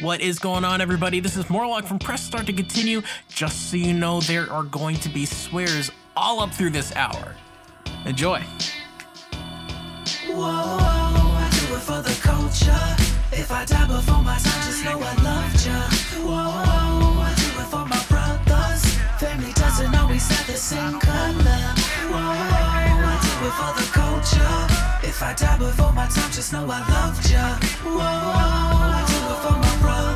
What is going on, everybody? This is Morlock from Press Start to Continue. Just so you know, there are going to be swears all up through this hour. Enjoy. Whoa, For the culture. If I die before my time, just know I loved ya. Whoa, I do it for my brothers.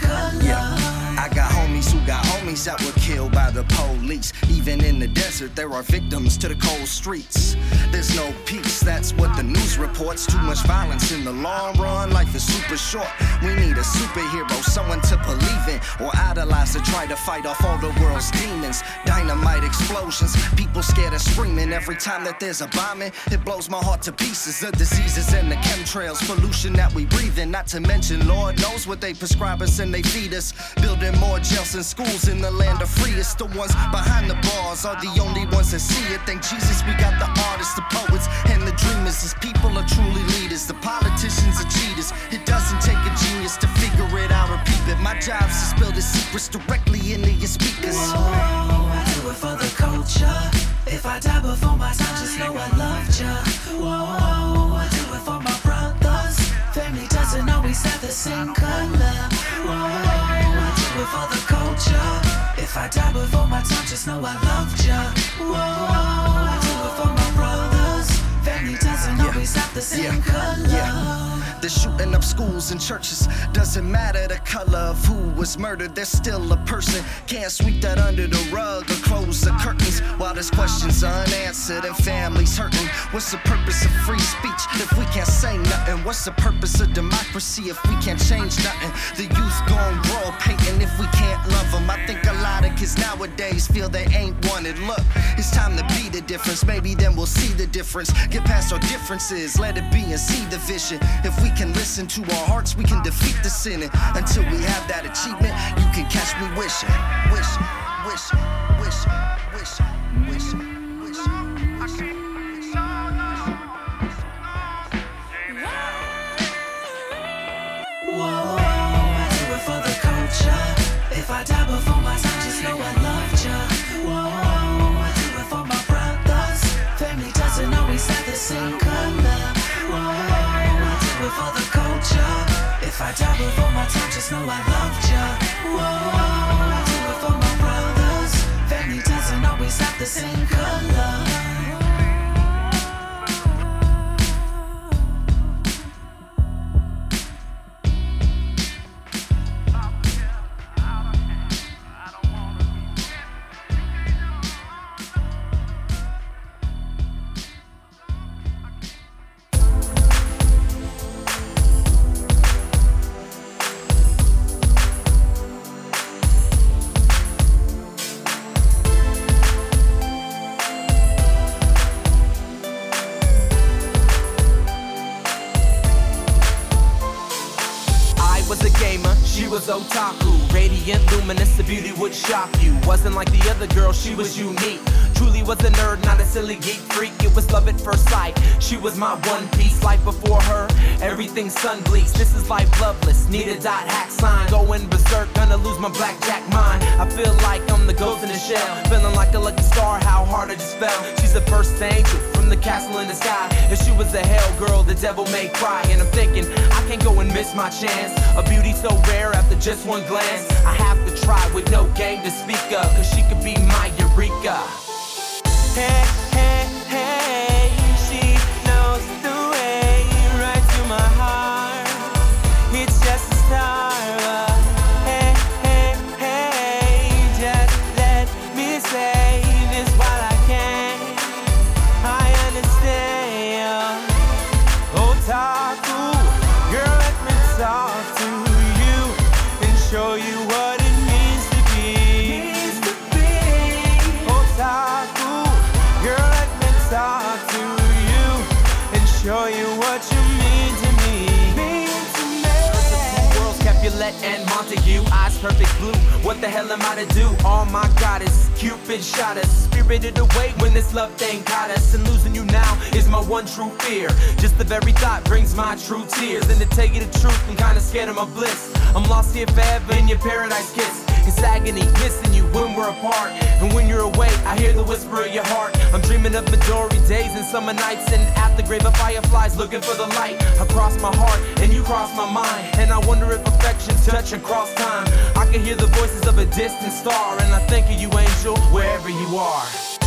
Color. I got homies who got homies that were killed by the police. Even in the desert, there are victims to the cold streets. There's no peace, that's what the news reports. Too much violence in the long run, life is super short. We need a superhero, someone to believe in or idolize to try to fight off all the world's demons. Dynamite explosions, people scared of screaming every time that there's a bombing. It blows my heart to pieces. The diseases and the chemtrails, pollution that we breathe in. Not to mention, Lord knows what they prescribe us and they feed us. Building more jails and schools in the land of free. It's the ones behind the bars are the only ones that see it. Thank Jesus we got the artists, the poets, and the dreamers. These people are truly leaders. The politicians are cheaters. It doesn't take a genius to figure it out or peep it. My job's to spill the secrets directly into your speakers. Whoa, I do it for the culture. If I die before my time, just know I loved ya. Whoa, I do it for my doesn't the same color. Whoa, I do it for the culture. If I die before my time, just know I loved ya. Whoa, I always the same color. yeah. The shooting up schools and churches doesn't matter the color of who was murdered. There's still a person. Can't sweep that under the rug or close the curtains while there's questions unanswered and families hurting. What's the purpose of free speech if we can't say nothing? What's the purpose of democracy if we can't change nothing? The youth gon' grow painting if we can't love them. I think a lot of kids nowadays feel they ain't wanted. Look, it's time to be the difference. Maybe then we'll see the difference. Get past our differences, let it be and see the vision. If we can listen to our hearts, we can defeat the sin. Until we have that achievement, you can catch me wishing, wishing, wishing, wishing, wishing, wishing. If I die before my time, just know I loved ya. Whoa, I do it for my brothers. Family doesn't always have the same If I die before my time, just know I loved ya. Whoa, I do it for my brothers. Family doesn't always have the same color. Shock you. Wasn't like the other girl, she was unique. Truly was a nerd, not a silly geek freak. It was love at first sight. She was my one piece. Life before her, everything sun bleaks. This is life loveless. Need a dot hack sign. Going berserk, gonna lose my blackjack mind. I feel like I'm the ghost in the shell. Feeling like a lucky star, how hard I just fell. She's the first angel from the castle in the sky. If she was a hell girl, the devil may cry. And I'm thinking, I can't go and miss my chance. A beauty so rare after just one glance. I have to try with no game to speak of, cause she could be my Eureka. Hey, hey, hey, am I to do? Oh my goddess, Cupid shot us, spirited away when this love thing caught us. And losing you now is my one true fear. Just the very thought brings my true tears. And to tell you the truth, I'm kinda scared of my bliss. I'm lost here forever in your paradise kiss. It's agony, missing you when we're apart. And when you're away, I hear the whisper of your heart. I'm dreaming of Midori days and summer nights. And at the grave of fireflies, looking for the light. I cross my heart and you cross my mind. And I wonder if affections touch across time. I can hear the voices of a distant star. And I think of you, angel, wherever you are.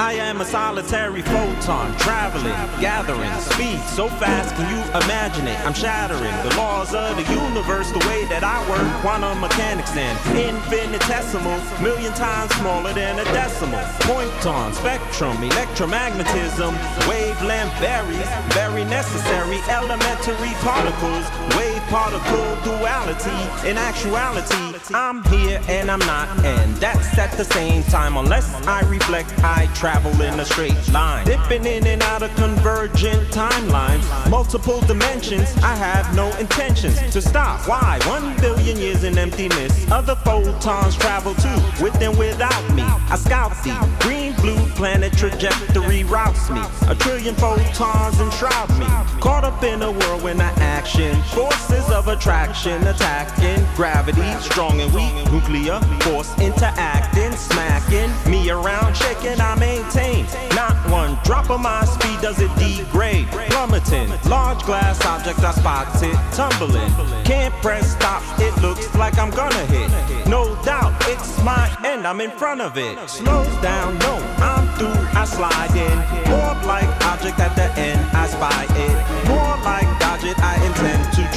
I am a solitary photon, traveling, gathering speed so fast. Can you imagine it? I'm shattering the laws of the universe the way that I work. Quantum mechanics and infinitesimal, million times smaller than a decimal. Point on spectrum, electromagnetism, wavelength varies, very necessary. Elementary particles, wave particle duality. In actuality, I'm here and I'm not, and that's at the same time. Unless I reflect, I travel in a straight line, dipping in and out of convergent timelines, multiple dimensions. I have no intentions to stop. Why? One billion years in emptiness. Other photons travel too, with and without me. I scout the green, blue planet trajectory routes me. A trillion photons enshroud me. Caught up in a whirlwind of action, forces of attraction attacking, gravity strong and weak, nuclear force interacting, smacking me around, shaking. I maintain not one drop of my speed does it degrade, plummeting. Large glass object I spot it tumbling. Can't press stop, it looks like I'm gonna hit. No doubt, it's my end, I'm in front of it. Slows down, no, I'm through, I slide in. More like object at the end, I spy it. More like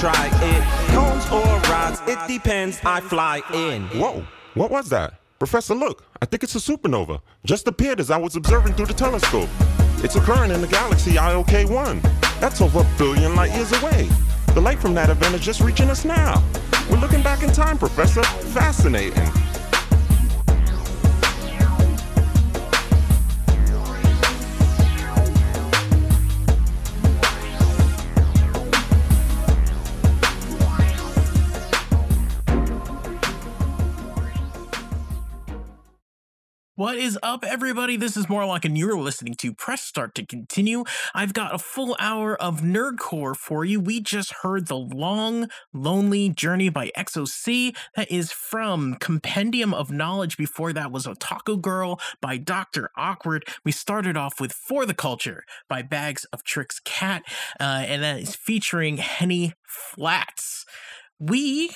try it. Cones or rods, it depends, I fly in. Whoa, what was that? Professor, look, I think it's a supernova. Just appeared as I was observing through the telescope. It's occurring in the galaxy IOK 1. That's over a billion light years away. The light from that event is just reaching us now. We're looking back in time, Professor. Fascinating. What is up, everybody? This is Morlock, and you're listening to Press Start to Continue. I've got a full hour of Nerdcore for you. We just heard The Long, Lonely Journey by XOC. That is from Compendium of Knowledge. Before that was Otaku Girl by Dr. Awkward. We started off with For the Culture by Bags of Tricks Cat, uh, and that is featuring Henny Flatz we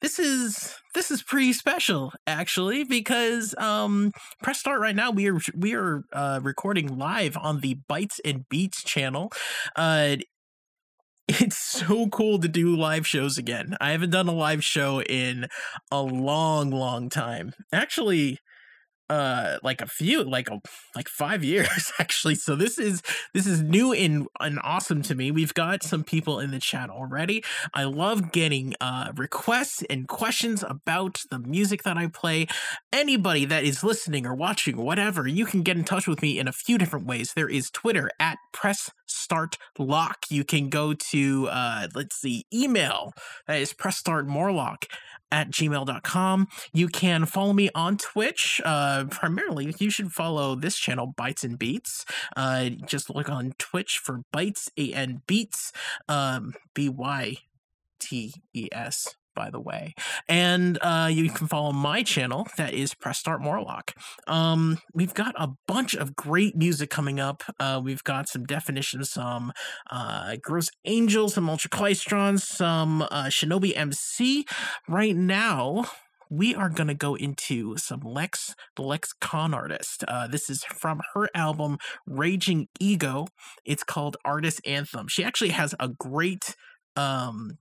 this is this is pretty special actually because um press start right now we are we are uh recording live on the Bytes and Beats channel. Uh it's so cool to do live shows again. I haven't done a live show in a long long time. Actually uh like a few like a like 5 years actually. So this is this is new and and awesome to me. We've got some people in the chat already. I love getting uh requests and questions about the music that i play. Anybody that is listening or watching whatever you can get in touch with me in a few different ways. There is twitter at press start lock you can go to uh let's see email that is press start morlock at gmail.com. You can follow me on Twitch. Uh, primarily, you should follow this channel, Bytes and Beats. Uh, just look on Twitch for Bytes and Beats, um, B Y T E S. By the way, and uh, you can follow my channel that is Press Start Morlock. Um, we've got a bunch of great music coming up. Uh, we've got some Deafinitions, some uh, Gross Angels, some Ultraklystrons, some uh, Shinobi MC. Right now, we are going to go into some Lex, the Lexicon artist. Uh, this is from her album Raging Ego. It's called Artist Anthem. She actually has a great um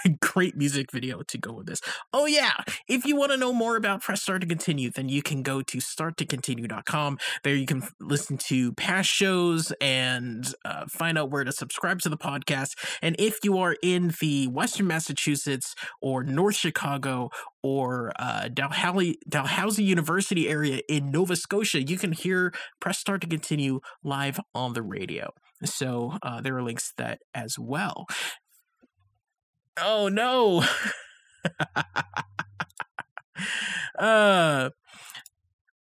great music video to go with this. Oh yeah, if you want to know more about Press Start to Continue, then you can go to starttocontinue.com. There you can listen to past shows and uh, find out where to subscribe to the podcast. And if you are in the Western Massachusetts or North Chicago or uh, Dalhousie, Dalhousie University area in Nova Scotia, you can hear Press Start to Continue live on the radio. So uh, there are links to that as well. Oh no. uh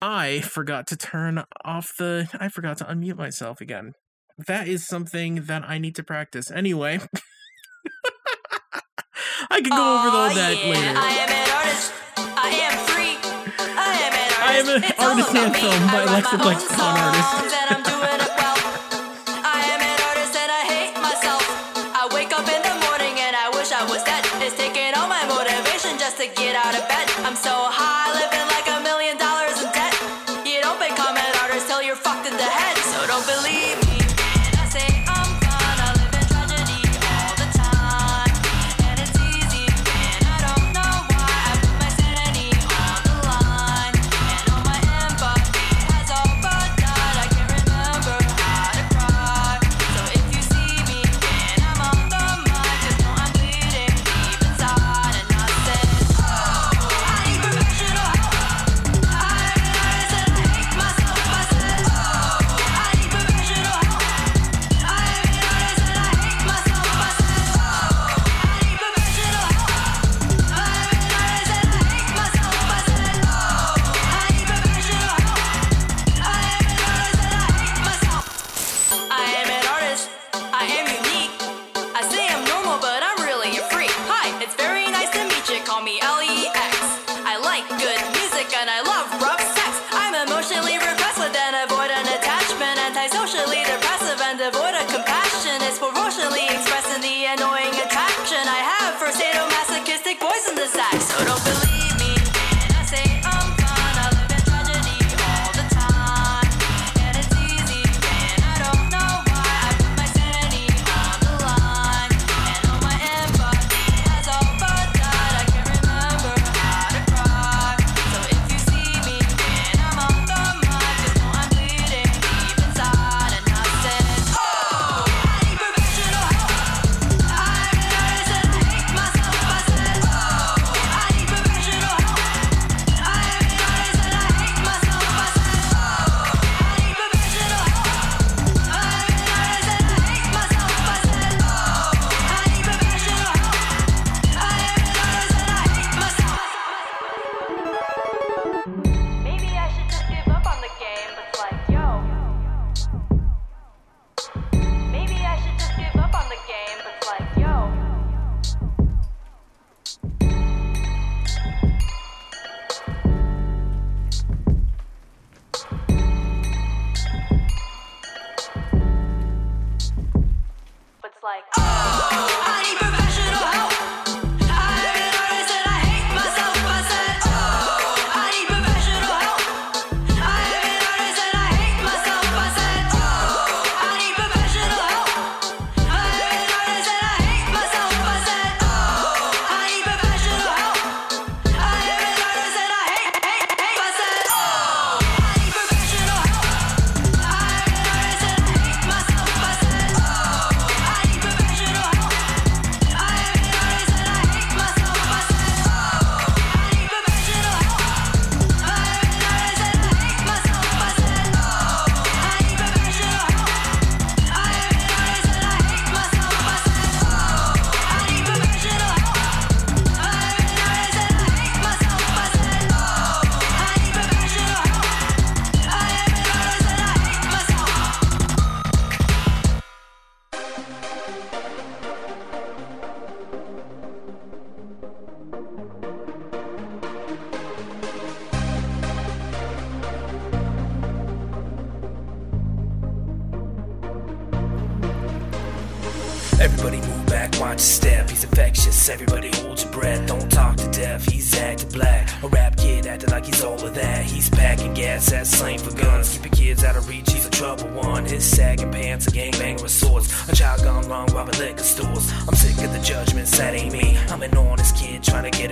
I forgot to turn off the I forgot to unmute myself again. That is something that I need to practice. Anyway. I can go over all that yeah. later. I am an artist. I am free. I am an artist. I am an It's artist anthem me. by I write Alexa my Con Artist. to get out of bed. I'm so high, living like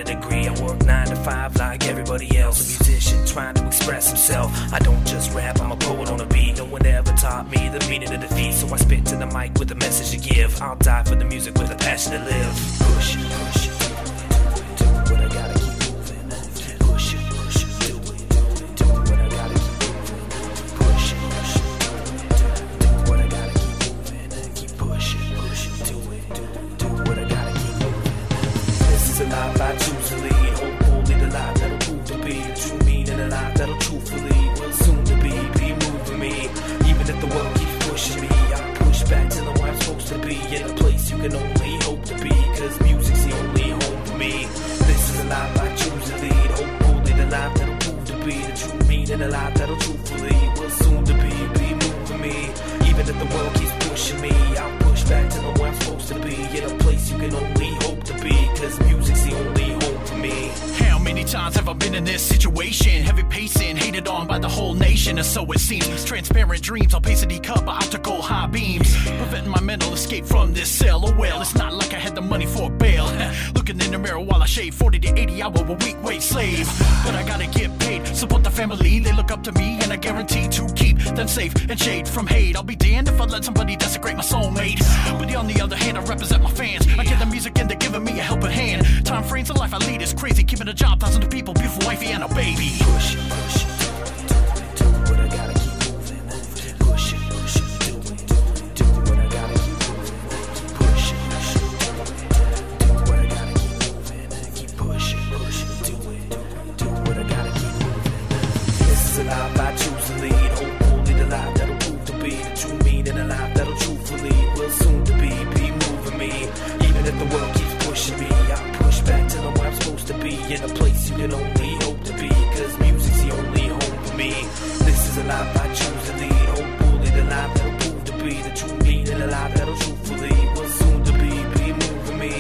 a degree. I work nine to five like everybody else. A musician trying to express himself. I don't just rap, I'm a poet on a beat. No one ever taught me the meaning of defeat, so I spit to the mic with a message to give. I'll die for the music with a passion to live. Push, push, do I choose to lead. Hopefully, the life that'll prove to be the true meaning of life that'll truthfully will soon to be be moving me. Even if the world keeps pushing me, I push back till I'm I'm supposed to be. In a place you can only hope to be, cause music's the only home for me. This is a life I choose to lead. Hopefully, the life that'll prove to be the true meaning of life that'll truthfully will soon to be be moving me. Even if the world keeps pushing me, I'll push back till I'm I'm supposed to be. In a place you can only hope to be, cause music's the only me. How many times have I been in this situation? Heavy pacing, hated on by the whole nation, and so it seems. Transparent dreams, opacity by optical high beams. Preventing my mental escape from this cell. Oh well, it's not like I had the money for a bail. Looking in the mirror while I shave 40 to 80 hour a week wage slave. But I gotta get paid, support the family. They look up to me, and I guarantee to keep them safe and shade from hate. I'll be damned if I let somebody desecrate my soulmate. But on the other hand, I represent my fans. I give the music and they're giving me a helping hand. Time frames of life I lead is crazy. Keeping a job, thousands of people, beautiful wifey, and a baby. Push, do what I gotta keep moving. It, do what I gotta keep moving. Push, pushing, it, do what I gotta keep moving. This is life I choose to lead. Hopefully, the life that'll be the true meaning life that'll will soon to be be moving me. Even if the world keeps pushing me, I supposed to be. In a place you can only hope to be, cause music's the only home for me. This is a life I choose to lead. Hopefully, the life that'll prove to be the true meaning of life that'll truthfully will soon to be be moving me.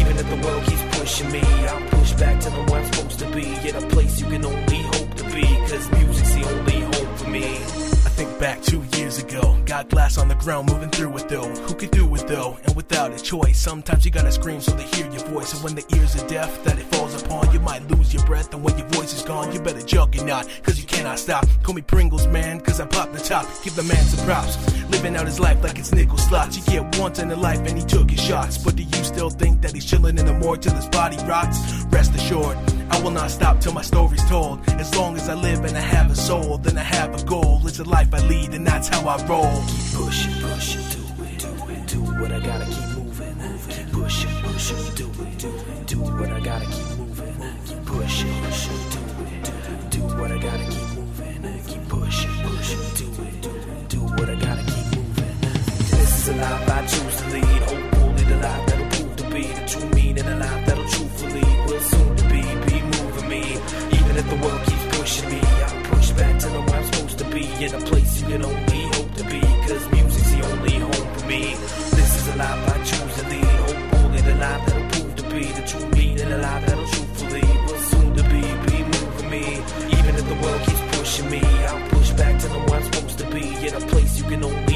Even if the world keeps pushing me, I'll push back till I'm where I'm supposed to be. In a place you can only hope to be, cause music's the only home for me. Think back two years ago. Got glass on the ground, moving through it though. Who could do it though? And without a choice, sometimes you gotta scream so they hear your voice. And when the ears are deaf, that it falls upon, you might lose your breath. And when your voice is gone, you better juggernaut, cause you cannot stop. Call me Pringles, man, cause I pop the top. Give the man some props. Living out his life like it's nickel slots. You get once in a life and he took his shots. But do you still think that he's chilling in the morgue till his body rots? Rest assured. I will not stop till my story's told. As long as I live and I have a soul, then I have a goal. It's a life I lead, and that's how I roll. Keep pushing, pushing, do it, do it, do what I gotta keep moving. Keep pushing, pushing, do it, do it, do what I gotta keep moving. Keep pushing, pushing, do it, do it, do what I gotta keep moving. Keep pushing, pushing, do it, do it, do what I gotta keep moving. This is a life I choose to lead. Hopefully, the life that'll prove to be the true meaning of life that'll truthfully will soon to be be moving me. Even if the world keeps pushing me, I'll push back till I'm supposed be. In a place you can only hope to be, cause music's the only home for me. This is a life I choose to lead. Hopefully, the life that'll prove to be the true meaning of life that'll truthfully will soon to be be moving me. Even if the world keeps pushing me, I'll push back till I'm where I'm supposed to be. In a place you can only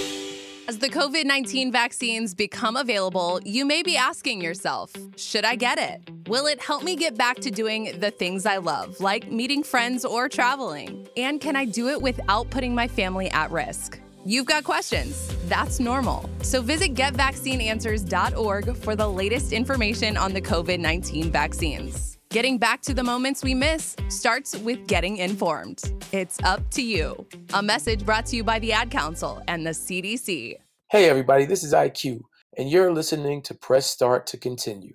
As the COVID 19 vaccines become available, you may be asking yourself should I get it? Will it help me get back to doing the things I love, like meeting friends or traveling? And can I do it without putting my family at risk? You've got questions. That's normal. So visit getvaccineanswers.org for the latest information on the COVID 19 vaccines. Getting back to the moments we miss starts with getting informed. It's up to you. A message brought to you by the Ad Council and the CDC. Hey, everybody, this is EyeQ, and you're listening to Press Start to Continue.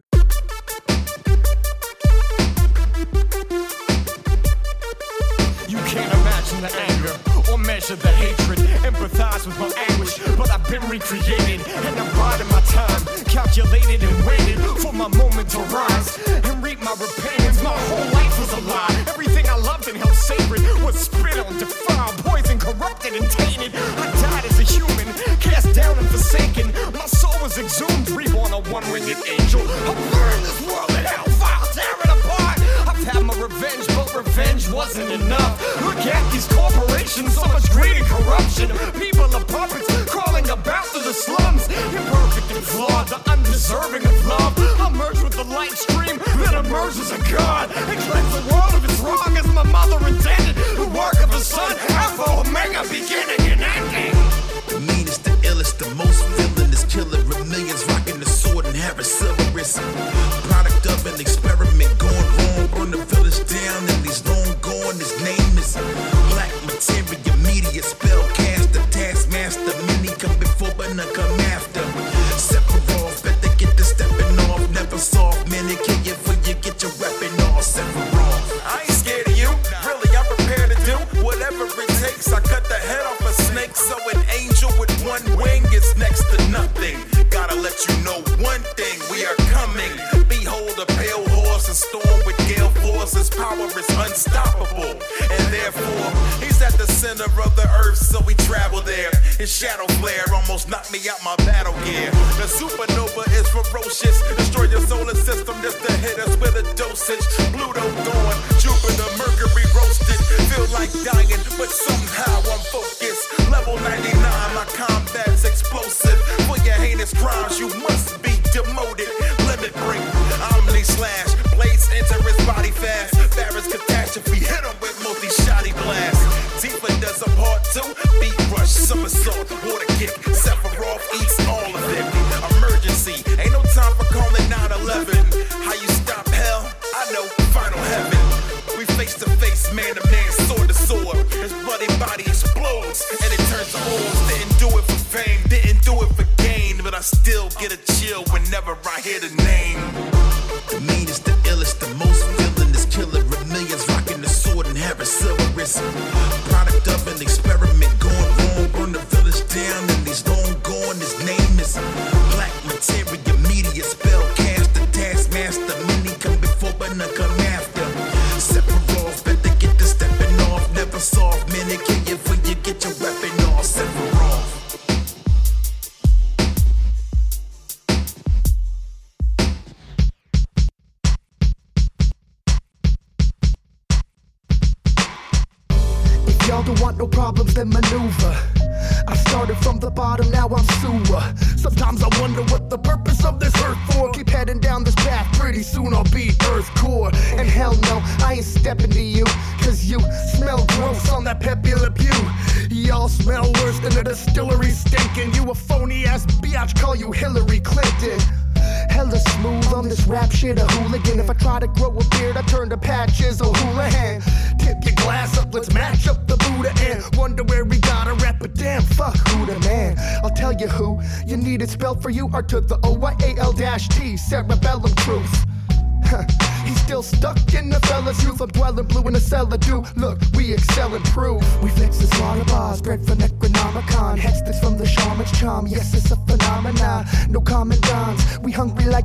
You can't imagine the anger or measure the hatred empathize with my anguish, but I've been recreated, and I'm biding my time, calculated and waited for my moment to rise and reap my repentance. My whole life was a lie. Everything I loved and held sacred was spit on, defiled, poisoned, corrupted, and tainted. I died as a human, cast down and forsaken. My soul was exhumed, reborn a one-winged angel. I burned this world and hellfire tear it apart. I've had my revenge, but revenge wasn't enough. Look at these corruption, so much greed and corruption. People are puppets, crawling about bastards the slums. Imperfect and flawed, the undeserving of love. I merge with the light stream that emerges a god and cleanse the world of its wrong as my mother intended. The work of the sun, Alpha Omega, beginning still get a chill whenever I hear the name.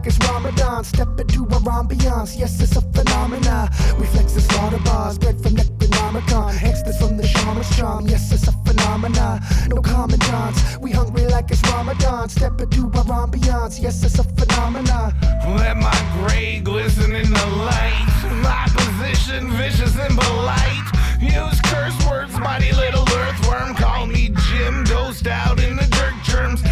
like it's Ramadan. Step into our ambiance, yes, it's a phenomena. We flex the slaughter bars, spread from Necronomicon. Hexes from the Shaman yes, it's a phenomena. No common dance, we hungry like it's Ramadan. Step into our ambiance, yes, it's a phenomena. Let my gray glisten in the light. My position vicious and polite. Use curse words, mighty little earthworm. Call me Jim, ghost out in the dirt germs.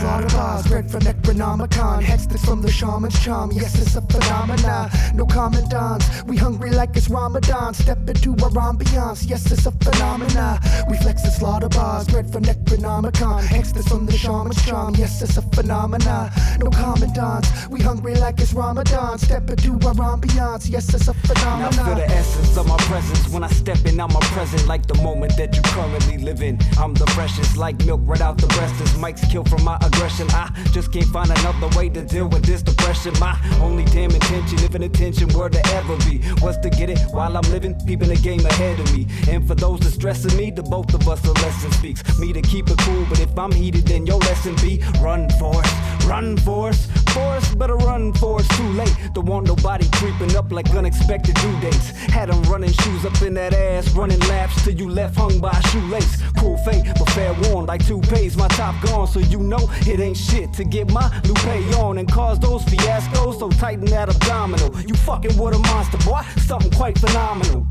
Slaughter bars, bred from Necronomicon. Hexed from the shaman's charm. Yes, it's a phenomena. No commandants. We hungry like it's Ramadan. Step into our ambiance. Yes, it's a phenomena. We flex as slaughter bars, bred from Necronomicon. Hexed from the shaman's charm. Yes, it's a phenomena. No commandants. We hungry like it's Ramadan. Step into our ambiance. Yes, it's a Now phenomena. feel the essence of my presence when I step in. I'm a present like the moment that you currently live in. I'm the freshest, like milk right out the breast. As Mike's killed from my aggression. I just can't find another way to deal with this depression. My only damn intention, if an intention were to ever be, was to get it while I'm living, peeping the game ahead of me. And for those that stressing me, the both of us a lesson speaks. Me to keep it cool, but if I'm heated, then your lesson be run for it, run for us. Forrest better run for it's too late. Don't want nobody creeping up like unexpected due dates. Had them running shoes up in that ass, running laps till you left hung by a shoelace. Cool fate, but fair warn, like two pays, my top gone, so you know it ain't shit to get my Lupe on and cause those fiascos. So tighten that abdominal. You fucking with a monster, boy, something quite phenomenal.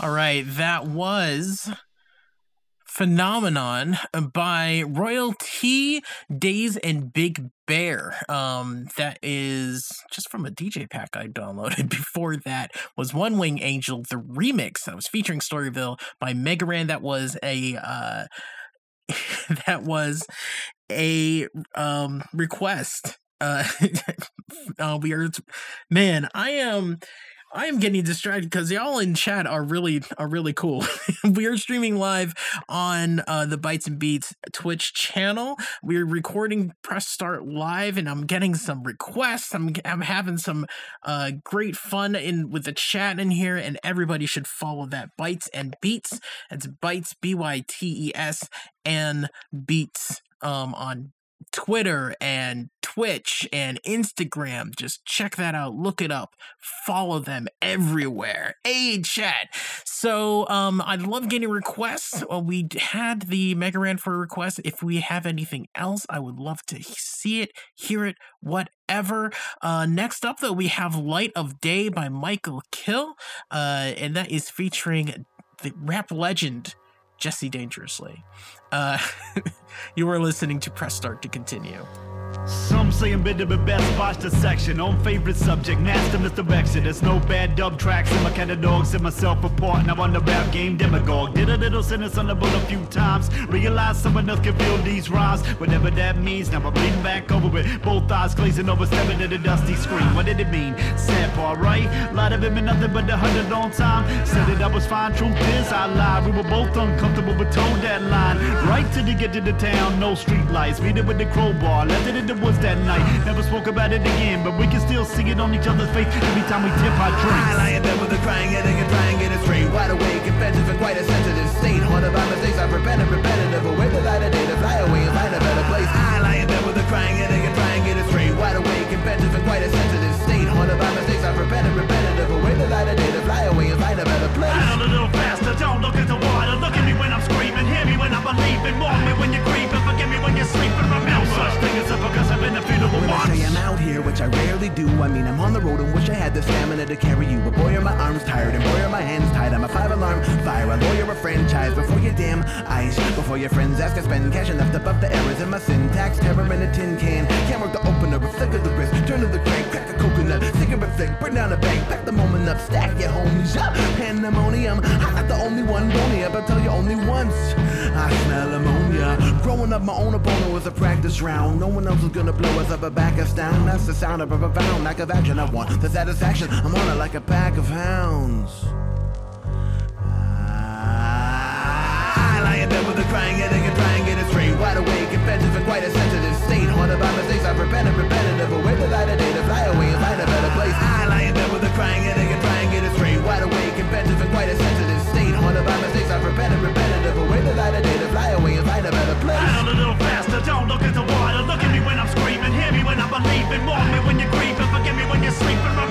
All right, that was Phenomenon by Royal T, Daze, and Big Bear. Um, that is just from a DJ pack I downloaded. Before that was One Wing Angel, the remix that was featuring Storyville by Mega Ran. That was a uh, that was a um request. Uh, uh we are man, I am I am getting distracted because y'all in chat are really are really cool. we are streaming live on uh, the Bytes and Beats Twitch channel. We're recording Press Start live, and I'm getting some requests. I'm I'm having some uh, great fun in with the chat in here, and everybody should follow that Bytes and Beats. It's Bytes B Y T E S and Beats um, on Twitter and Twitch and Instagram. Just check that out. Look it up. Follow them everywhere. Hey, chat. So, um, I'd love getting requests. Well, we had the Mega Ran for requests. If we have anything else, I would love to see it, hear it, whatever. Uh, next up, though, we have Light of Day by Mikal kHill, uh, and that is featuring the rap legend Jesse Dangerously. Uh, you are listening to Press Start to continue. Some say I'm better but best watch the section on favorite subject, master misdirection. There's no bad dub tracks in my kind of dogs in myself apart, Now on the rap game demagogue. Did a little sentence on the boat a few times. Realized someone else can feel these rhymes. Whatever that means, now I'm bleeding back over it. Both eyes glazing over, stepping to the dusty screen. What did it mean? Sad part, right? Lot of it meant nothing but a hundred on time. Said it I was fine, truth is I lied. We were both uncomfortable but told that line. Right till you get to the town, no street lights. Beat it with the crowbar, left it in the woods that night. Never spoke about it again, but we can still see it on each other's face every time we tip our drinks. I lie in bed with a crying headache and try and get it straight. Wide awake, offensive, and quite a sensitive state. Haunted by mistakes I've repented, repetitive. Away the light of day to fly away and find a better place. I lie in bed with a crying headache and try and get it straight. Wide awake, offensive, and quite a sensitive state. Haunted by mistakes I've repented, repetitive. Away the light of day to fly away and find a better place. Idle a little faster, don't look at the water. Look at me when I'm screaming, hear me when I'm believing. Warn me when you're creeping, when you're sleeping. Remember, such thing as a because I've been a funeral When I once. say I'm out here, which I rarely do, I mean I'm on the road and wish I had the stamina to carry you. But boy, are my arms tired and boy, are my hands tied. I'm a five alarm fire, a lawyer, a franchise. Before your damn eyes, before your friends ask to spend cash enough to buff the errors in my syntax. Terror in a tin can, can't work the opener, a flick of the wrist, turn to the crank, crack a coconut, cigarette flick, burn down a bank, back the moment up, stack your homies up. Pandemonium, I'm not the only one bony up, I'll tell you only once. I smell ammonia. Growing up, my own opponent was a practice round. No one else was gonna blow us up or back us down. That's the sound of a profound lack of action. I want the satisfaction. I'm on it like a pack of hounds. I lie in bed with a crying headache and try and get it straight. Wide awake, offensive, and quite a sensitive state. Haunted by mistakes I've repented, repetitive. Away the light of day to fly away and find a better place. I lie in bed with a crying headache I'm me when you're grieving, forgive me when you're sleeping.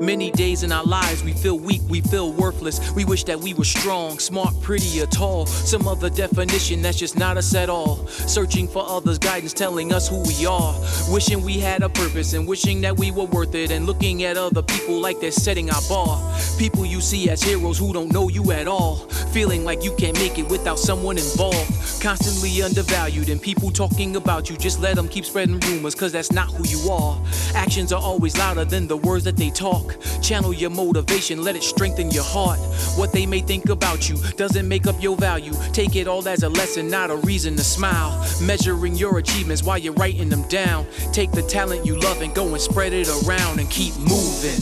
Many days in our lives we feel weak, we feel worthless. We wish that we were strong, smart, pretty, or tall. Some other definition that's just not us at all. Searching for others' guidance, telling us who we are. Wishing we had a purpose and wishing that we were worth it. And looking at other people like they're setting our bar. People you see as heroes who don't know you at all. Feeling like you can't make it without someone involved. Constantly undervalued and people talking about you. Just let them keep spreading rumors, cause that's not who you are. Actions are always louder than the words that they talk. Channel your motivation, let it strengthen your heart. What they may think about you doesn't make up your value. Take it all as a lesson, not a reason to smile. Measuring your achievements while you're writing them down. Take the talent you love and go and spread it around and keep moving.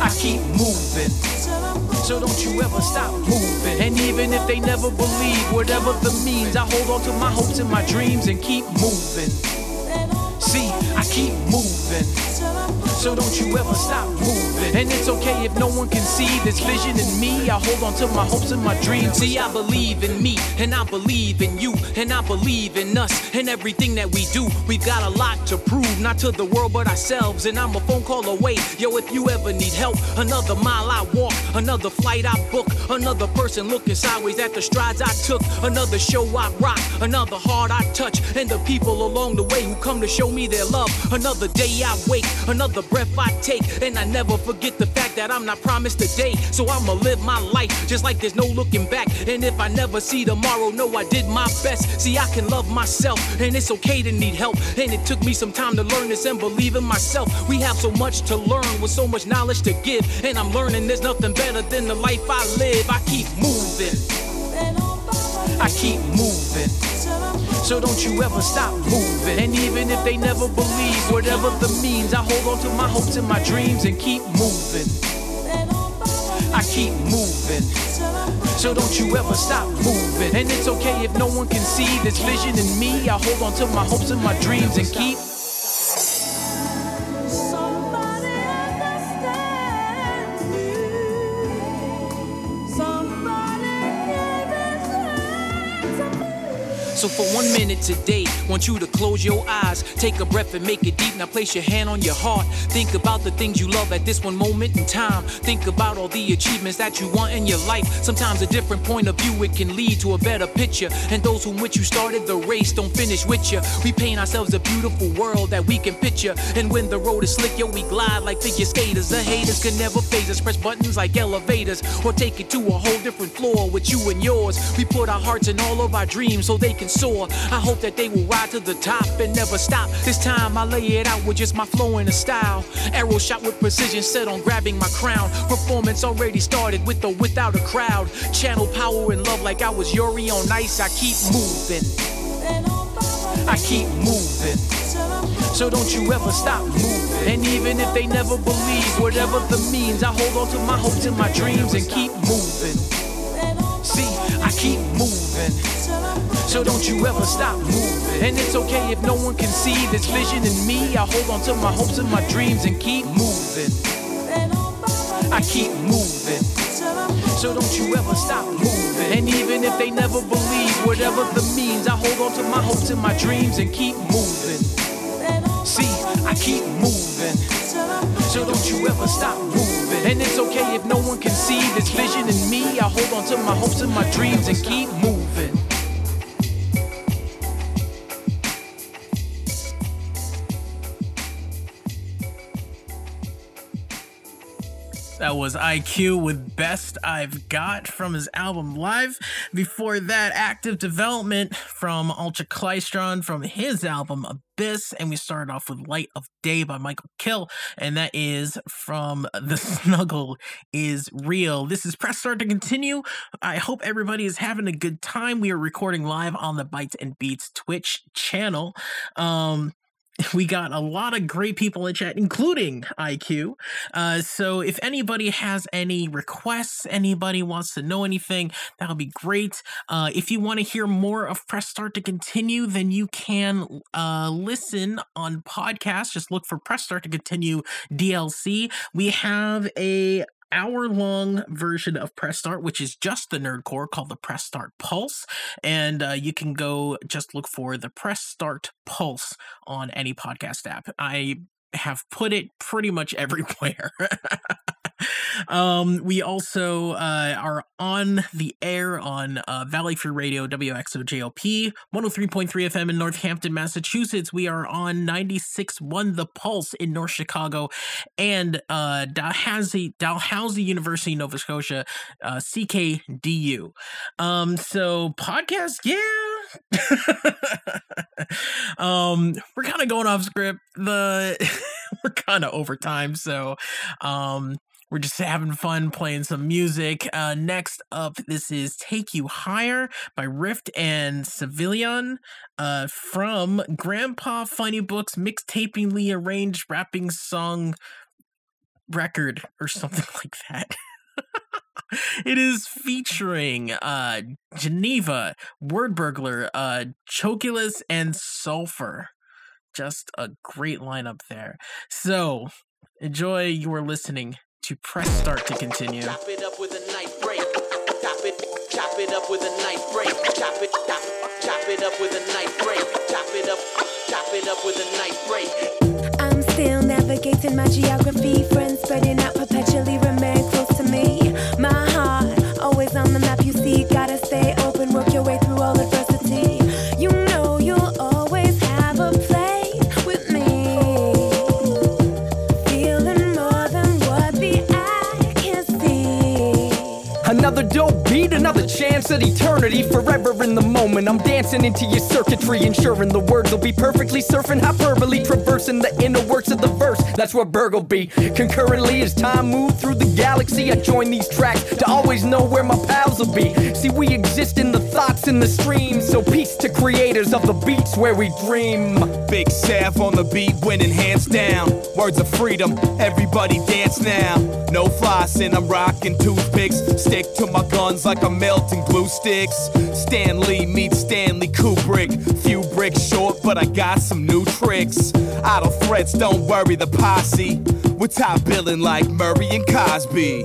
I keep moving. So don't you ever stop moving. And even if they never believe, whatever the means, I hold on to my hopes and my dreams and keep moving. See, I keep moving. So don't you ever stop moving. And it's okay if no one can see this vision in me. I hold on to my hopes and my dreams. See, I believe in me, and I believe in you, and I believe in us, and everything that we do. We've got a lot to prove, not to the world, but ourselves. And I'm a phone call away. Yo, if you ever need help, another mile I walk, another flight I book, another person looking sideways at the strides I took, another show I rock, another heart I touch, and the people along the way who come to show me their love. Another day I wake, another breath I take, and I never forget the fact that I'm not promised a day. So I'ma live my life just like there's no looking back. And if I never see tomorrow, know I did my best. See, I can love myself, and it's okay to need help. And it took me some time to learn this and believe in myself. We have so much to learn with so much knowledge to give. And I'm learning there's nothing better than the life I live. I keep moving. I keep moving. So don't you ever stop moving. And even if they never believe, whatever the means, I hold on to my hopes and my dreams and keep moving. I keep moving. So don't you ever stop moving. And it's okay if no one can see this vision in me. I hold on to my hopes and my dreams and keep. So for one minute today, want you to close your eyes, take a breath and make it deep. Now place your hand on your heart. Think about the things you love at this one moment in time. Think about all the achievements that you want in your life. Sometimes a different point of view it can lead to a better picture. And those from which you started the race don't finish with you. We paint ourselves a beautiful world that we can picture. And when the road is slick, yo, we glide like figure skaters. The haters can never phase us. Press buttons like elevators, or take it to a whole different floor with you and yours. We put our hearts in all of our dreams so they can soar. I hope that they will ride to the top and never stop. This time I lay it out with just my flow and a style. Arrow shot with precision, set on grabbing my crown. Performance already started with or without a crowd. Channel power and love like I was Yuri on ice. I keep moving. I keep moving. So don't you ever stop moving. And even if they never believe, whatever the means, I hold on to my hopes and my dreams and keep moving. See, I keep moving. So don't you ever stop moving. And it's okay if no one can see this vision in me. I hold on to my hopes and my dreams and keep moving. I keep moving. So don't you ever stop moving. And even if they never believe, whatever the means, I hold on to my hopes and my dreams and keep moving. See, I keep moving. So don't you ever stop moving. And it's okay if no one can see this vision in me. I hold on to my hopes and my dreams and keep moving. That was EyeQ with Best I've Got from his album Live. Before that, Active Development from Ultraklystron from his album Abyss. And we started off with Light of Day by Mikal kHill. And that is from The Snuggle is Real. This is Press Start to continue. I hope everybody is having a good time. We are recording live on the Bytes and Beats Twitch channel. Um, we got a lot of great people in chat, including EyeQ. Uh, so if anybody has any requests, anybody wants to know anything, that would be great. Uh, if you want to hear more of Press Start to Continue, then you can uh, listen on podcast. Just look for Press Start to Continue DLC. We have a hour long version of Press Start, which is just the Nerdcore called the Press Start Pulse. And uh, you can go just look for the Press Start Pulse on any podcast app. I have put it pretty much everywhere. um, we also uh, are on the air on uh, Valley Free Radio, WXOJLP, 103.3 FM in Northampton, Massachusetts. We are on 96.1 The Pulse in North Chicago and uh, Dalhousie, Dalhousie University, Nova Scotia, uh, CKDU. Um, so, podcast, yeah. um, we're kind of going off script. The we're kind of over time, so um, we're just having fun playing some music. Uh, next up, this is "Take You Higher" by Rift and Savilion uh, from Grandpa Funnybook's mixtapingly arranged rapping song record or something like that. it is featuring uh Geneva, Wordburglar, uh Chokeules, and Sulfur. Just a great lineup there. So enjoy your listening to press start to continue. Chop it up with a knife break. Chop it, chop it up with a knife break. Chop it, chop, chop it up with a knife break. Chop it up, chop it up with a knife break. I'm still navigating my geography. Friends spreading out perpetually remain close to me. My heart always on the map. You see, gotta stay chance at eternity. Forever in the moment, I'm dancing into your circuitry, ensuring the words will be perfectly surfing hyperbole, traversing the inner works of the verse. That's where Berg will be. Concurrently, as time moves through the galaxy, I join these tracks to always know where my pals will be. See, we exist in the thoughts in the streams, so peace to creators of the beats where we dream. Big Sav on the beat, winning hands down. Words of freedom, everybody dance now. No flossing, I'm rocking toothpicks. Stick to my guns like I'm melting glue sticks. Stan Lee meets Stanley Kubrick. Few bricks short, but I got some new tricks. Idle threats, don't worry, the posse. We're top billing like Murray and Cosby.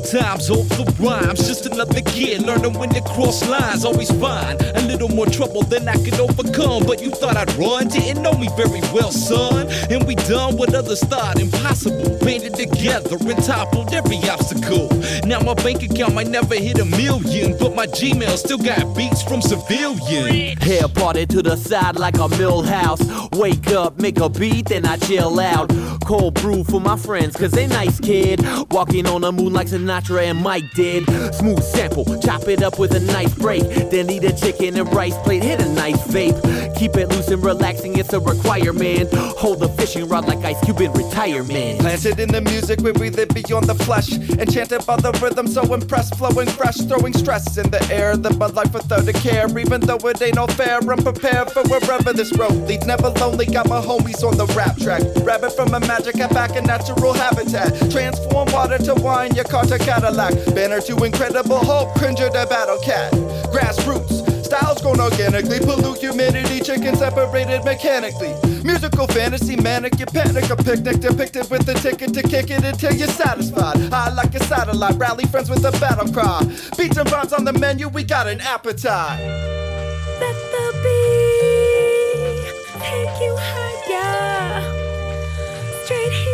Times, the rhymes. Just another kid learning when to cross lines. Always find a little more trouble than I could overcome. But you thought I'd run, didn't know me very well, son. And we done what others thought impossible. Banded together and toppled every obstacle. Now my bank account might never hit a million, but my Gmail still got beats from civilians. Hair parted to the side like a mill house. Wake up, make a beat, then I chill out. Cold brew for my friends, cause they nice kid. Walking on the moon like Sinatra and Mike did. Smooth sample, chop it up with a nice break. Then eat a chicken and rice plate, hit a nice vape. Keep it loose and relaxing, it's a requirement. Hold the fishing rod like Ice Cube in retirement. Planted in the music we live beyond the flesh. Enchanted by the rhythm, so impressed, flowing fresh, throwing stress in the air. That my life without a care, even though it ain't no fair. I'm prepared for wherever this road leads. Never lonely, got my homies on the rap track. Rabbit from a magic and back in natural habitat. Transform water to wine, your car to Cadillac. Banner to incredible hope, Cringer to battle cat. Grassroots. Styles grown organically, pollute humidity, chicken separated mechanically. Musical fantasy, manic, you panic, a picnic depicted with a ticket to kick it until you're satisfied. High like a satellite, rally friends with a battle cry. Beats and rhymes on the menu, we got an appetite. Let the beat take you higher. Straight heat,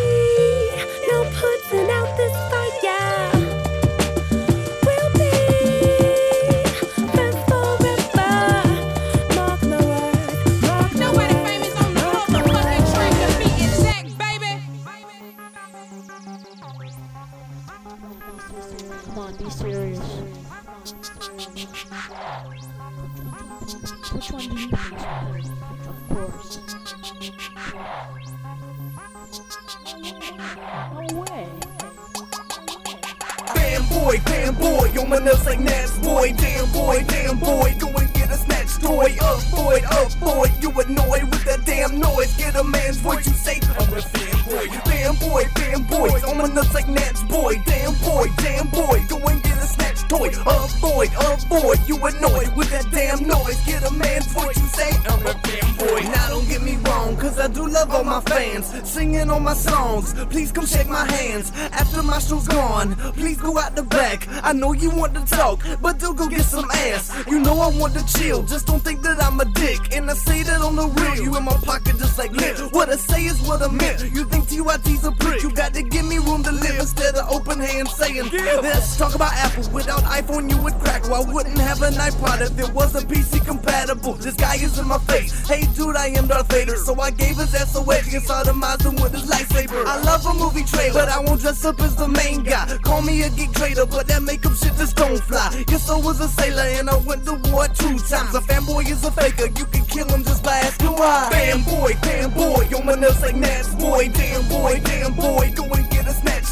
boy, bam boy, on my nuts like Nats boy. Damn boy, damn boy, go and get a snatch toy. Up boy, up boy, you annoyed with that damn noise. Get a man's voice, you say I'm a fanboy. Bam boy, bam boy, on my nuts like Nats boy. Damn boy, damn boy, go and get a snatch toy. Up boy, avoid, avoid. You annoyed with that damn noise. Get a man's voice, you say I'm a fanboy. Now don't get me wrong, cause I do love all my fans. Singing all my songs, please come shake my hands. After my show's gone, please go out the back. I know you want to talk, but do go get some ass. You know I want to chill, just don't think that I'm a dick. And I say that on the real, you in my pocket just like lit. What I say is what I meant. You think TYT's a prick, you got to give me room to live instead of open hand saying, Let's talk about Apple. Without iPhone, you would crackle. I wouldn't have an iPod if it wasn't PC compatible. This guy is in my face. Hey, dude, I am Darth Vader. So I gave his ass away and sodomized him with his lightsaber. I love a movie trailer, but I won't dress up as the main guy. Call me a geek trader, but that makeup shit just don't fly. Yes, I was a sailor and I went to war two times. A fanboy is a faker. You can kill him just by asking why. Fanboy, fanboy, yo, my nuts like Nats, boy. Damn boy, damn boy, go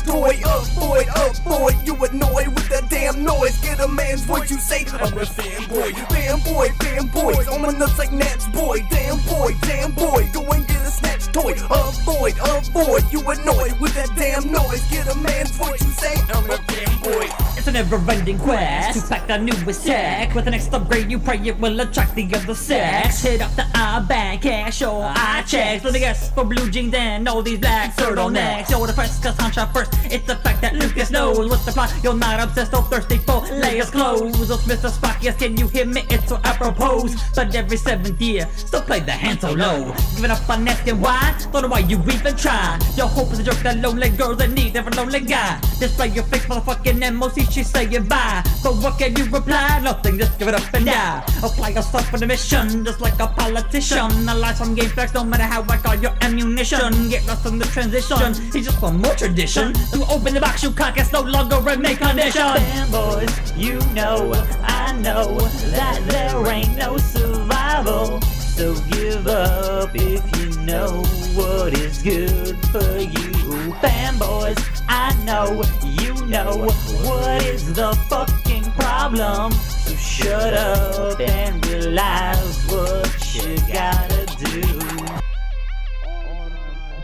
get a snatch toy. Up, boy, up, boy, you annoy with that damn noise. Get a man's voice, you say, I'm a fanboy. Fanboy, fanboy, on my nuts like Nats, boy. Damn boy, damn boy, go and get a snatch toy. Avoid, avoid, you annoy with that damn noise. Get a man's voice, you say, I'm a fanboy. It's a never-ending quest to pack the newest tech With an next upgrade you pray it will attract the other sex Hit up the iBank, cash or iChecks Let me guess, for blue jeans and all these black turtlenecks Yo, the press cause shot It's the fact that Lucas knows what's the plot. You're not obsessed or thirsty for layers clothes Oh, Mr. Spock, yes, can you hear me? It's so apropos. But every seventh year, still play the hand so low. Giving up on asking why? Don't know why you even try. Your hope is a joke that lonely girls that need every lonely guy. Display your face, motherfucking MOC, she's saying bye But what can you reply? Nothing, just give it up and die. Apply yourself for the mission, just like a politician. Analyze some game facts, no matter how I got your ammunition. Get lost in the transition, it's just one more tradition To open the box, you cock, it's no longer a make condition Fanboys, you know, I know That there ain't no survival. So give up if you know what is good for you. Fanboys, I know, you know What is the fucking problem. So shut up and realize what you gotta do.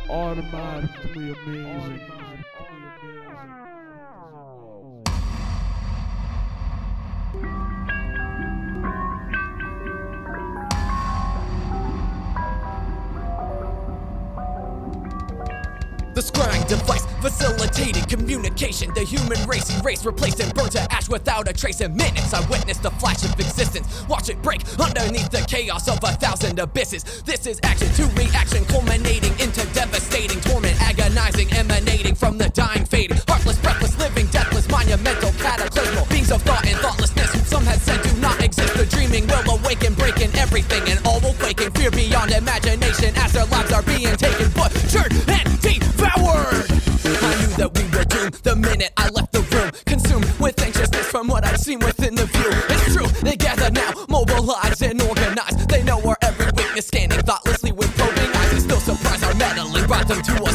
Automatically amazing. The scrying device facilitating communication. The human race erased, replaced, and burned to ash without a trace. In minutes, I witnessed the flash of existence. Watch it break underneath the chaos of a thousand abysses. This is action to reaction, culminating into devastating torment, agonizing, emanating from the dying fate. Heartless, breathless, living, deathless, monumental, cataclysmal beings of thought and thoughtlessness. Whom some had said do not exist. The dreaming will awaken, breaking everything, and all will quake in fear beyond imagination as their lives are being every scanning thoughtlessly with probing eyes. It's no surprise our meddling brought them to us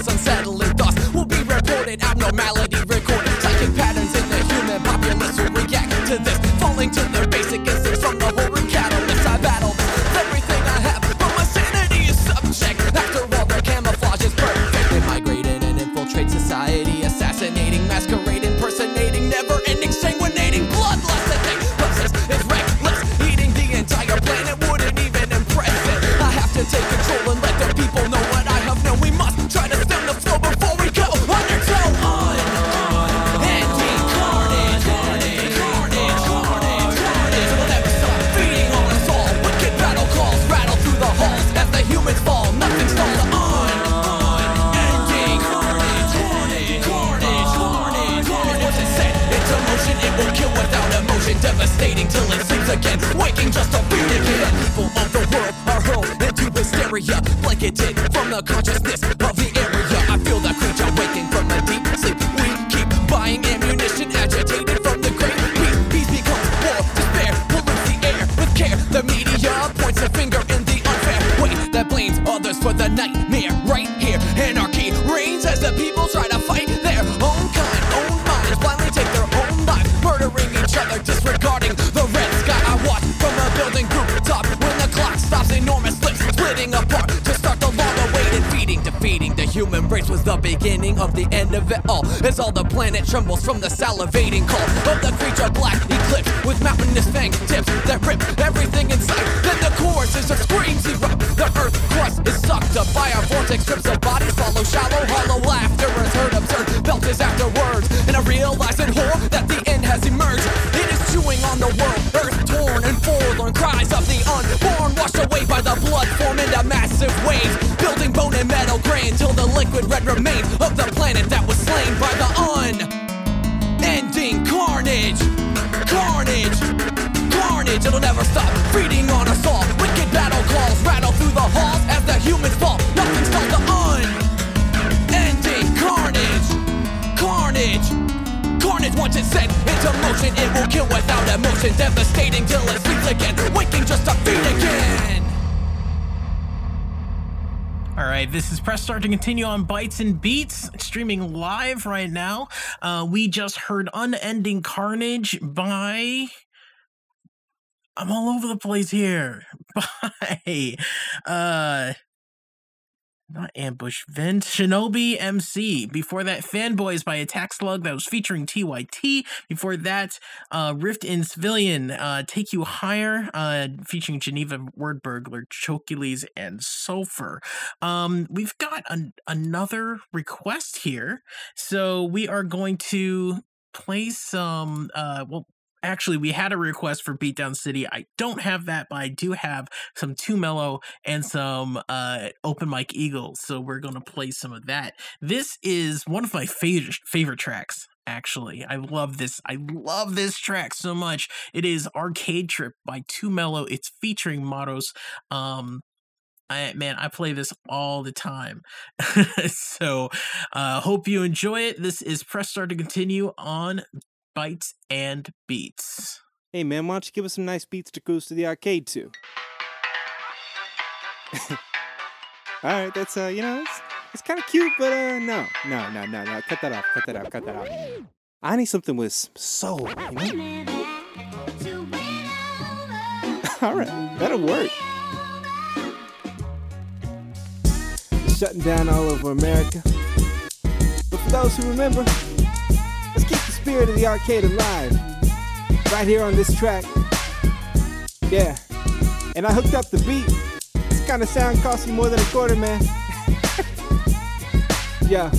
hysteria, blanketed from the consciousness the beginning of the end of it all. As all the planet trembles from the salivating call of the creature black eclipse with mountainous fang tips that rip everything in sight. Then the choruses of screams erupt. The earth crust is sucked up by a vortex. Strips of bodies follow shallow, hollow laughter is heard absurd. Belt is afterwards, and I realize in horror that the end has emerged. It is chewing on the world, earth washed away by the blood, form into massive waves. Building bone and metal gray until the liquid red remains of the planet that was slain by the unending carnage. Carnage, carnage, it'll never stop. Feeding on us all. Wicked battle calls rattle through the halls as the humans fall. Nothing stops the unending carnage. Carnage. Carnage once it's set into motion, it will kill without emotion, devastating till it sleeps again, waking just to feed again. All right, this is Press Start to continue on Bytes and Beats, streaming live right now. Uh, we just heard Unending Carnage by. I'm all over the place here. By. Uh. Not Ambush Vin, Shinobi MC. Before that, Fanboys by Attack Slug that was featuring TYT. Before that, uh, Rift in Savilion, uh, Take You Higher, uh, featuring Geneva Word Burglar, Chokeules, and Sulfur. Um, we've got an, another request here, so we are going to play some. Uh, well, actually we had a request for beatdown city. I don't have that but i do have some too mellow and some uh open mic eagles so we're gonna play some of that. This is one of my favorite favorite tracks actually. I love this i love this track so much. It is arcade trip by too mellow. It's featuring mottos um I, man, I play this all the time. so, uh, hope you enjoy it. This is Press Start to continue on Bytes and Beats. Hey man, why don't you give us some nice beats to cruise to the arcade to? All right, that's uh, you know, it's, it's kind of cute, but uh, no, no, no, no, no, cut that off, cut that out, cut that out. I need something with soul, you know. All right, that'll work. Shutting down all over America. But for those who remember, spirit of the arcade alive. Right here on this track. Yeah. And I hooked up the beat. This kind of sound costs you more than a quarter, man. yeah.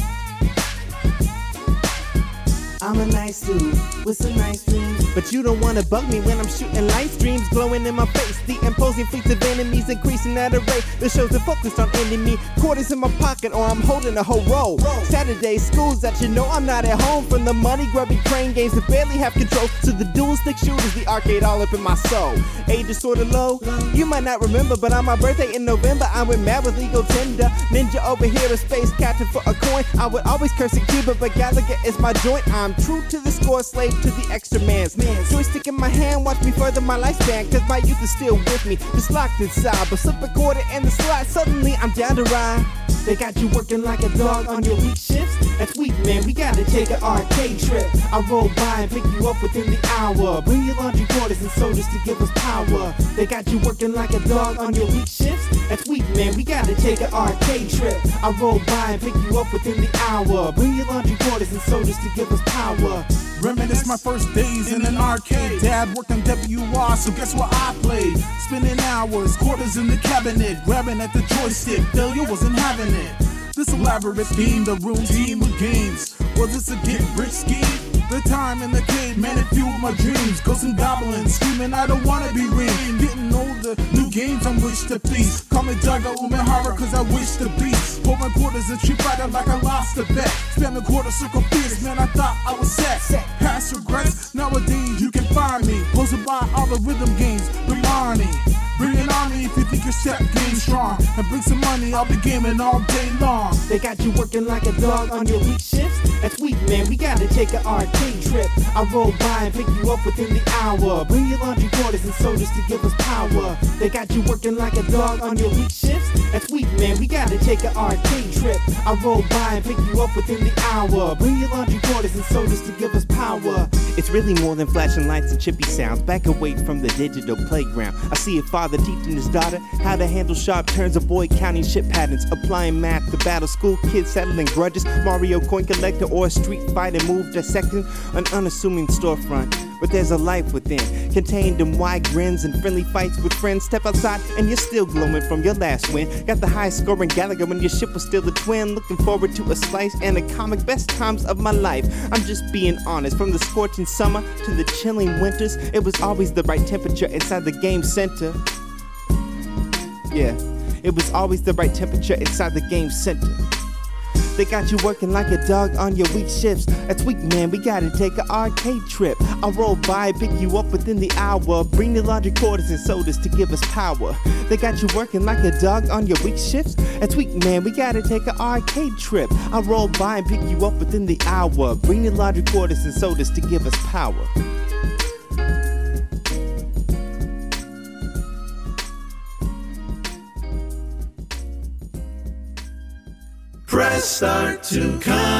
I'm a nice dude with some nice dreams. But you don't wanna bug me when I'm shooting light streams glowing in my face. The imposing fleets of enemies increasing at a rate. The shows are focused on ending me. Quarters in my pocket or I'm holding a whole roll. Saturday schools that you know I'm not at home. From the money grubbing crane games that barely have control to the dual stick shooters, the arcade all up in my soul. Age is sorta low. You might not remember, but on my birthday in November, I went mad with legal tender. Ninja over here, a space captain for a coin. I would always curse at Cuba, but Galaga is my joint. I'm true to the score, slave to the extra man's man. Joystick in my hand, watch me further my lifespan, cause my youth is still with me, just locked inside. But slip a quarter in the slot, suddenly I'm down to ride. They got you working like a dog on your weak shifts. That's weak, man. We gotta take an arcade trip. I roll by and pick you up within the hour. Bring your laundry quarters and sodas to give us power. They got you working like a dog on your weak shifts. That's weak, man. We gotta take an arcade trip. I roll by and pick you up within the hour. Bring your laundry quarters and sodas to give us power. Reminisce my first days in an arcade. Dad worked on WR, so guess what I played? Spending hours, quarters in the cabinet, grabbing at the joystick. Failure wasn't having it. This elaborate theme, the room team with games. Was this a get rich scheme? The time in the cave, man, it fueled my dreams. Ghosts and goblins screaming, I don't wanna be ring. Getting older, new games on which to please. Call me Daigo Umehara, cause I wish to beast. Pouring quarters and street fighter like I lost a bet. Spamming quarter circle fierce, man, I thought I was set. Past regrets, nowadays you can find me. Posted by all the rhythm games, bring Arnie. Bring an army if you think your step game strong. And bring some money, I'll be gaming all day long. They got you working like a dog on your weak shifts. That's weak, man. We gotta take an arcade trip. I roll by and pick you up within the hour. Bring your laundry quarters and sodas to give us power. They got you working like a dog on your weak shifts. That's weak, man. We gotta take an arcade trip. I roll by and pick you up within the hour. Bring your laundry quarters and sodas to give us power. It's really more than flashing lights and chippy sounds. Back away from the digital playground. I see a father teaching his daughter how to handle sharp turns, a boy counting shit patterns, applying math to battle school kids settling grudges. Mario coin collector or a street fighter move dissecting an unassuming storefront. But there's a life within, contained in wide grins and friendly fights with friends. Step outside and you're still glowing from your last win. Got the highest scoring Galaga when your ship was still a twin. Looking forward to a slice and a comic. Best times of my life. I'm just being honest. From the scorching summer to the chilling winters, it was always the right temperature inside the game center. Yeah, it was always the right temperature inside the game center. They got you working like a dog on your weak shifts. That's weak, man. We gotta take an arcade trip. I'll roll by, and pick you up within the hour. Bring the laundry quarters and sodas to give us power. They got you working like a dog on your weak shifts. That's weak, man. We gotta take an arcade trip. I'll roll by and pick you up within the hour. Bring the laundry quarters and sodas to give us power. Press start to continue.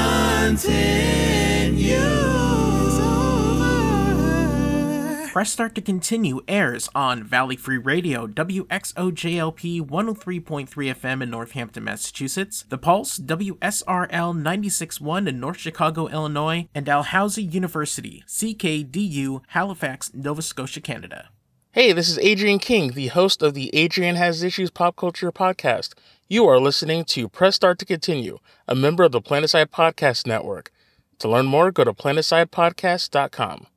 Press Start to Continue airs on Valley Free Radio, WXOJLP 103.3 FM in Northampton, Massachusetts, The Pulse, WSRL 96.1 in North Chicago, Illinois, and Dalhousie University, CKDU, Halifax, Nova Scotia, Canada. Hey, this is Adrian King, the host of the Adrian Has Issues Pop Culture Podcast. You are listening to Press Start to Continue, a member of the Planetside Podcast Network. To learn more, go to planetsidepodcast.com.